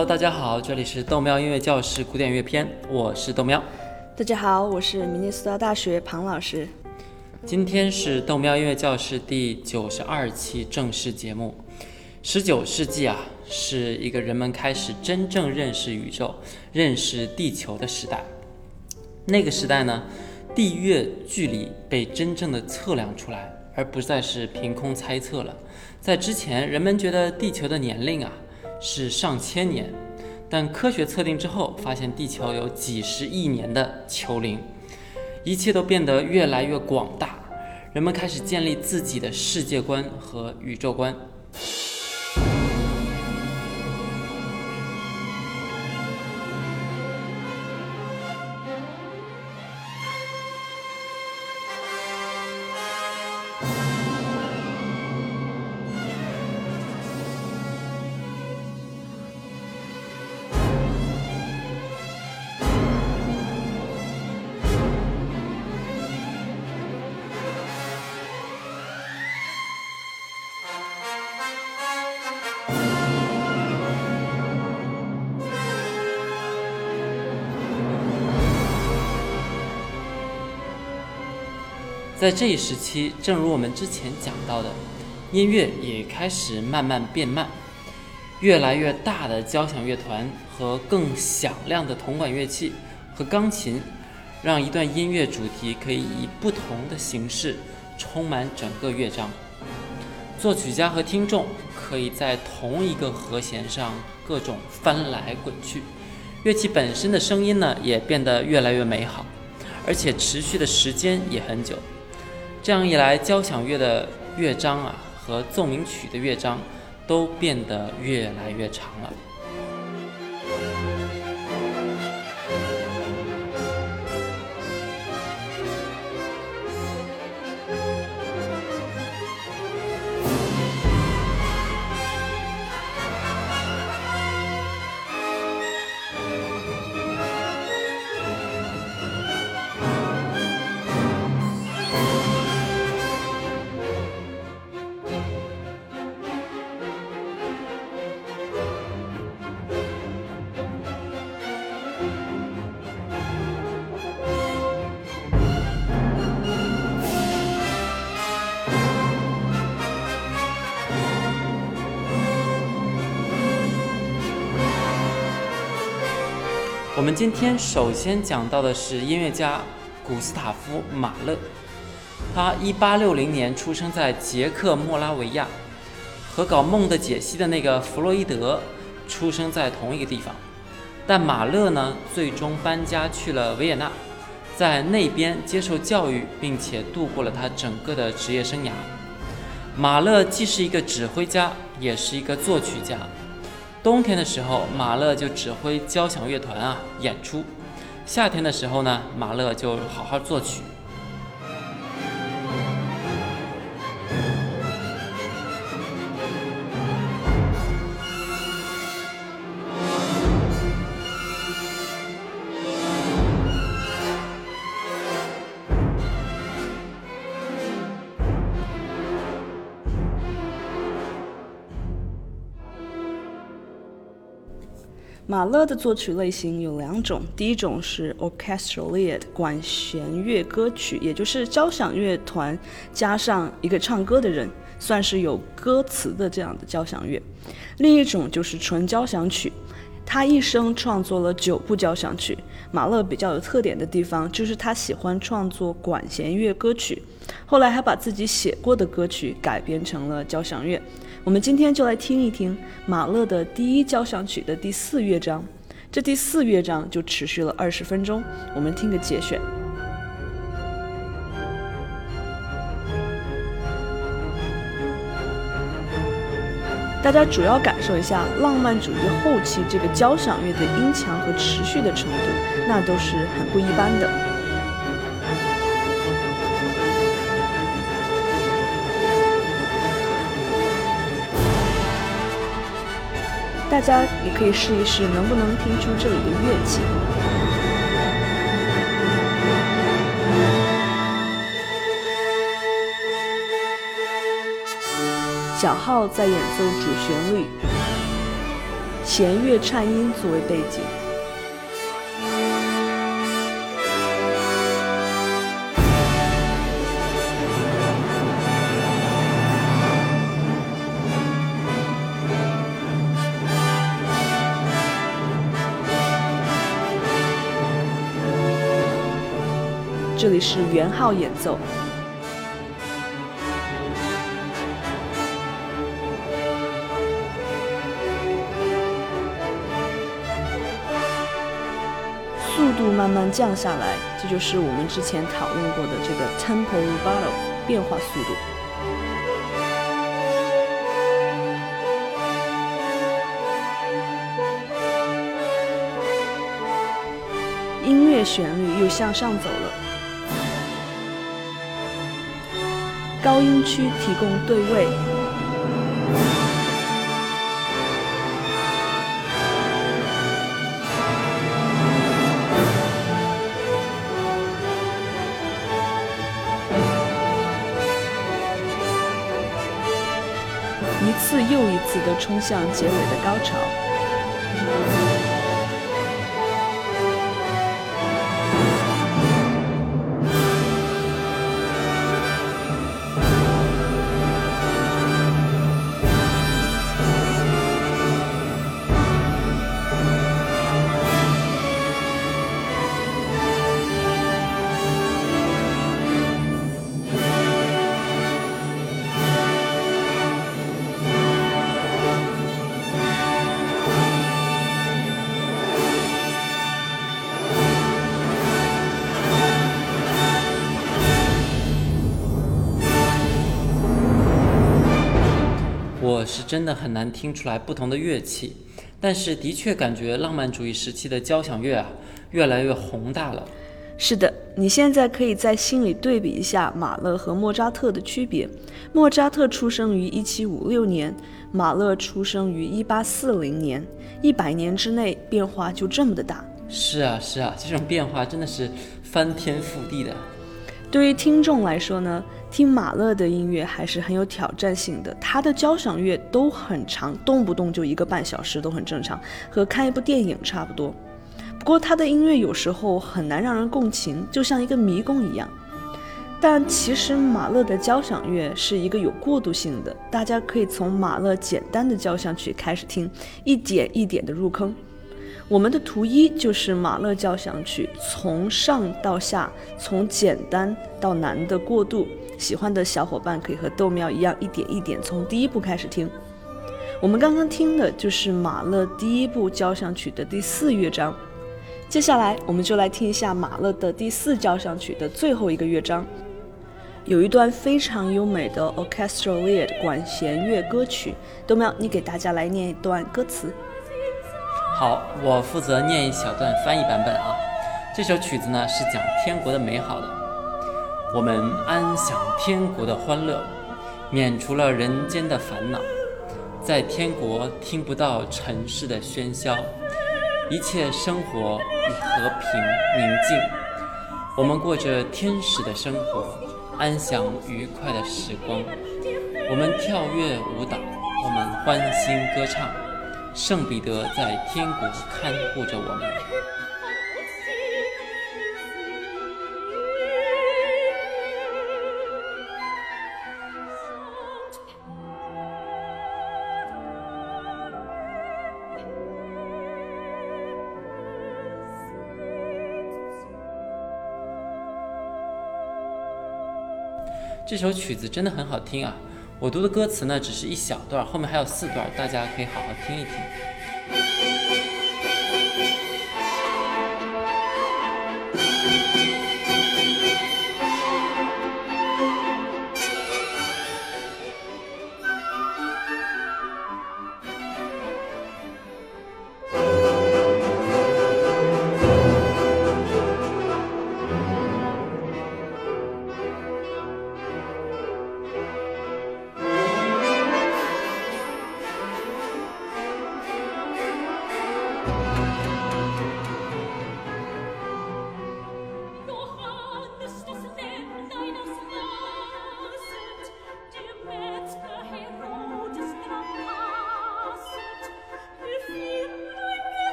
Hello，大家好，这里是豆喵音乐教室古典乐篇，我是豆喵。大家好，我是明尼苏达大学庞老师。今天是豆喵音乐教室第九十二期正式节目。十九世纪啊，是一个人们开始真正认识宇宙、认识地球的时代。那个时代呢，地月距离被真正的测量出来，而不再是凭空猜测了。在之前，人们觉得地球的年龄啊是上千年，但科学测定之后，发现地球有几十亿年的球龄。一切都变得越来越广大，人们开始建立自己的世界观和宇宙观。在这一时期，正如我们之前讲到的，音乐也开始慢慢变慢，越来越大的交响乐团和更响亮的铜管乐器和钢琴，让一段音乐主题可以以不同的形式充满整个乐章。作曲家和听众可以在同一个和弦上各种翻来滚去，乐器本身的声音呢也变得越来越美好，而且持续的时间也很久。这样一来，交响乐的乐章啊和奏鸣曲的乐章都变得越来越长了。我们今天首先讲到的是音乐家古斯塔夫·马勒。他1860年出生在捷克莫拉维亚，和搞梦的解析的那个弗洛伊德出生在同一个地方。但马勒呢，最终搬家去了维也纳，在那边接受教育，并且度过了他整个的职业生涯。马勒既是一个指挥家，也是一个作曲家。冬天的时候，马勒就指挥交响乐团啊演出；夏天的时候呢，马勒就好好作曲。马勒的作曲类型有两种，第一种是 orchestral lead 管弦乐歌曲，也就是交响乐团加上一个唱歌的人，算是有歌词的这样的交响乐；另一种就是纯交响曲，他一生创作了九部交响曲。马勒比较有特点的地方就是他喜欢创作管弦乐歌曲，后来还把自己写过的歌曲改编成了交响乐。我们今天就来听一听马勒的第一交响曲的第四乐章，这第四乐章就持续了二十分钟。我们听个节选。大家主要感受一下浪漫主义后期这个交响乐的音强和持续的程度，那都是很不一般的。大家也可以试一试，能不能听出这里的乐器。小号在演奏主旋律，弦乐颤音作为背景。这里是圆号演奏。速度慢慢降下来，这就是我们之前讨论过的这个 tempo rubato 变化速度。音乐旋律又向上走了，高音区提供对位。一次又一次地冲向结尾的高潮。我是真的很难听出来不同的乐器，但是的确感觉浪漫主义时期的交响乐啊，越来越宏大了。是的，你现在可以在心里对比一下马勒和莫扎特的区别。莫扎特出生于1756年，马勒出生于1840年，一百年之内变化就这么的大。是啊，是啊，这种变化真的是翻天覆地的。对于听众来说呢，听马勒的音乐还是很有挑战性的。他的交响乐都很长，动不动就一个半小时，都很正常，和看一部电影差不多。不过他的音乐有时候很难让人共情，就像一个迷宫一样。但其实马勒的交响乐是一个有过渡性的，大家可以从马勒简单的交响曲开始听，一点一点的入坑。我们的图一就是马勒交响曲，从上到下，从简单到难的过渡。喜欢的小伙伴可以和豆苗一样，一点一点从第一步开始听。我们刚刚听的就是马勒第一部交响曲的第四乐章，接下来我们就来听一下马勒的第四交响曲的最后一个乐章，有一段非常优美的 orchestral lead 管弦乐歌曲。豆苗，你给大家来念一段歌词。好，我负责念一小段翻译版本啊。这首曲子呢是讲天国的美好的，我们安享天国的欢乐，免除了人间的烦恼，在天国听不到尘世的喧嚣，一切生活与和平宁静。我们过着天使的生活，安享愉快的时光。我们跳跃舞蹈，我们欢欣歌唱。圣彼得在天国看护着我们。这首曲子真的很好听啊！我读的歌词呢，只是一小段，后面还有四段，大家可以好好听一听。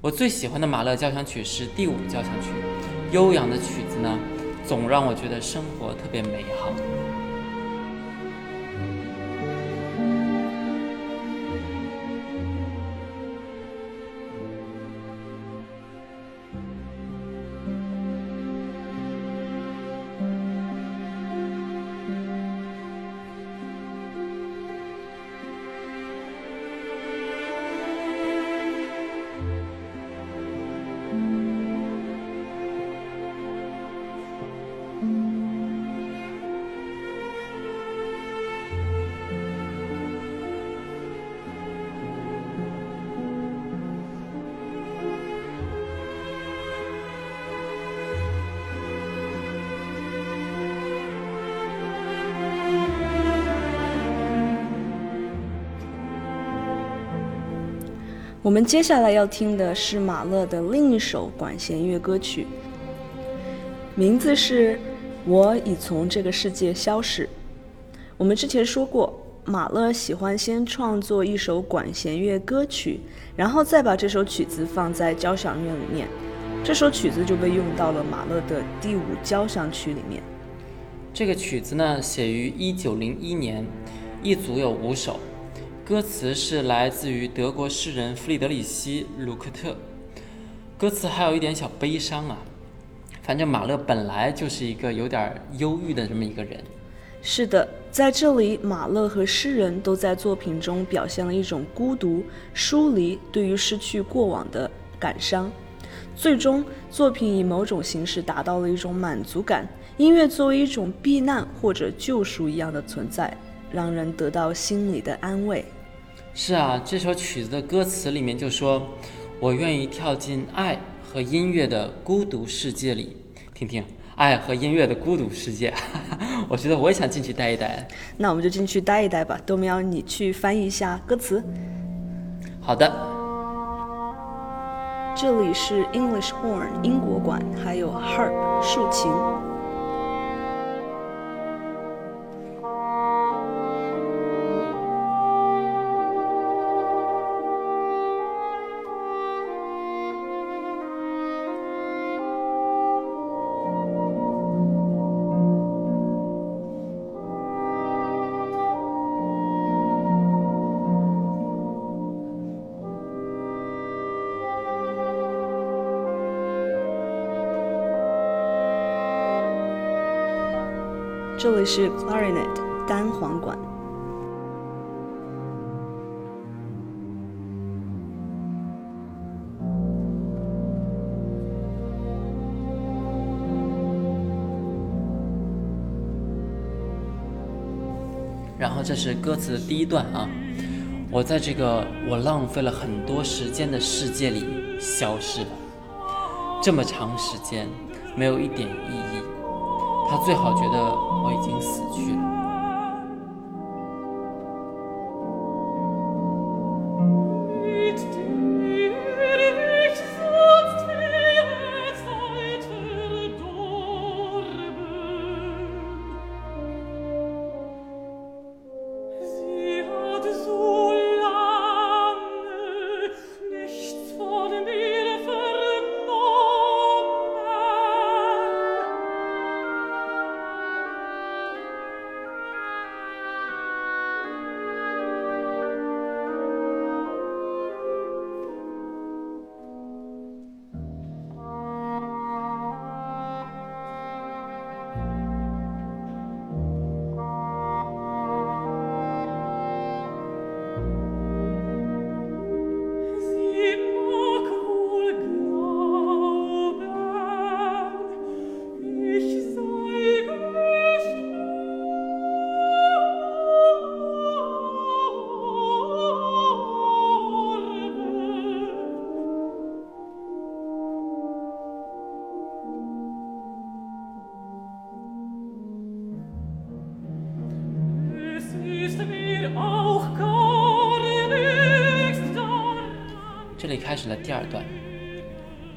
我最喜欢的马勒交响曲是第五交响曲，悠扬的曲子呢，总让我觉得生活特别美好。我们接下来要听的是马勒的另一首管弦乐歌曲，名字是《我已从这个世界消逝》。我们之前说过，马勒喜欢先创作一首管弦乐歌曲，然后再把这首曲子放在交响乐里面。这首曲子就被用到了马勒的第五交响曲里面。这个曲子呢，写于一九零一年，一组有五首。歌词是来自于德国诗人弗里德里希·鲁克特，歌词还有一点小悲伤啊。反正马勒本来就是一个有点忧郁的这么一个人。是的，在这里，马勒和诗人都在作品中表现了一种孤独、疏离，对于失去过往的感伤。最终，作品以某种形式达到了一种满足感。音乐作为一种避难或者救赎一样的存在，让人得到心里的安慰。是啊，这首曲子的歌词里面就说：“我愿意跳进爱和音乐的孤独世界里，听听爱和音乐的孤独世界。”我觉得我也想进去待一待。那我们就进去待一待吧。豆苗，你去翻译一下歌词。好的。这里是 English horn 英国馆，还有 harp 竖琴。这里是 clarinet 单簧管。然后这是歌词的第一段啊，我在这个我浪费了很多时间的世界里消失了，这么长时间没有一点意义。他最好觉得我已经死去了。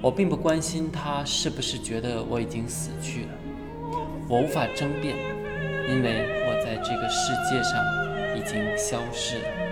我并不关心他是不是觉得我已经死去了，我无法争辩，因为我在这个世界上已经消失了。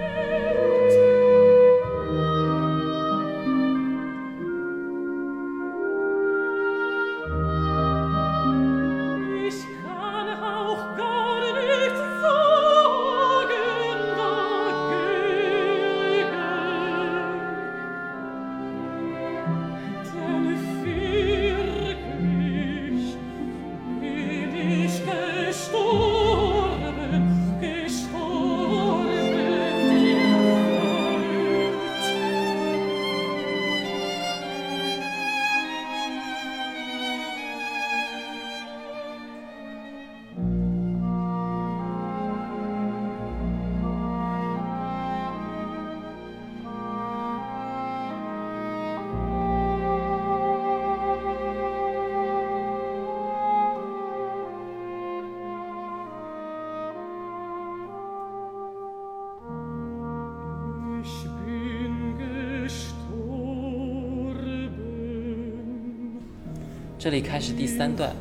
这里开始第三段。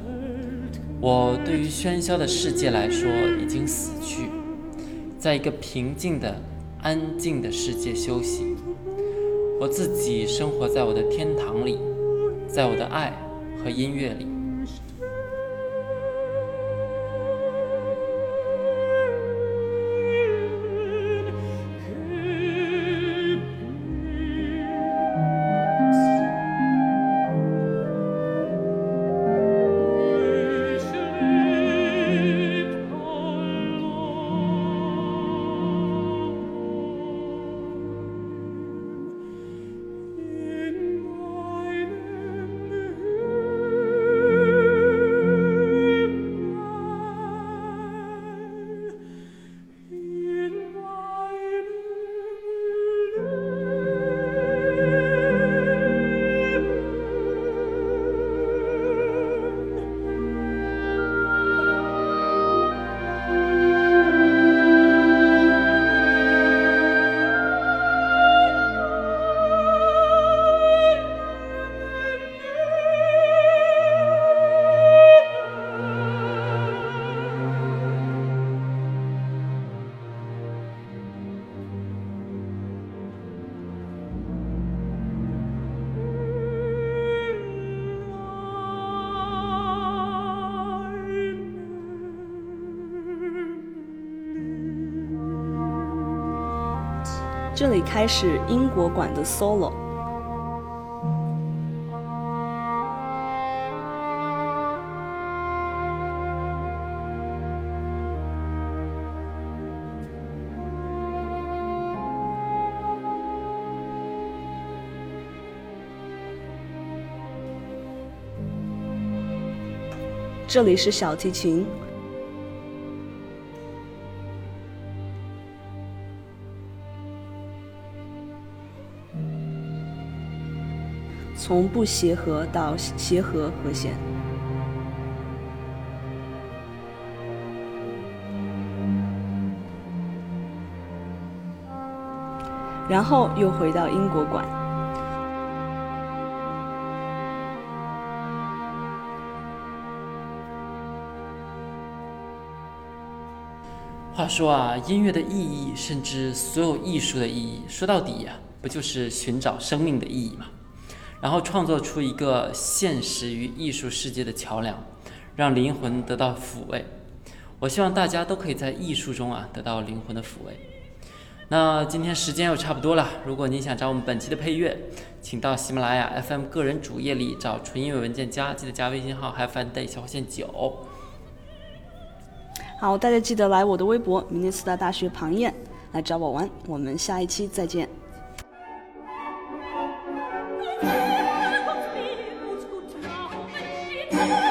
我对于喧嚣的世界来说已经死去，在一个平静的、安静的世界休息。我自己生活在我的天堂里，在我的爱和音乐里。这里开始英国馆的 solo。这里是小提琴。从不协和到协和和弦，然后又回到英国馆。话说啊，音乐的意义，甚至所有艺术的意义，说到底呀，不就是寻找生命的意义吗？然后创作出一个现实与艺术世界的桥梁，让灵魂得到抚慰。我希望大家都可以在艺术中啊得到灵魂的抚慰。那今天时间又差不多了，如果你想找我们本期的配乐，请到喜马拉雅 FM 个人主页里找纯音乐文件夹，记得加微信号 HiFiDay 小划线九。好，大家记得来我的微博明年四大大学庞燕来找我玩。我们下一期再见。Thank you.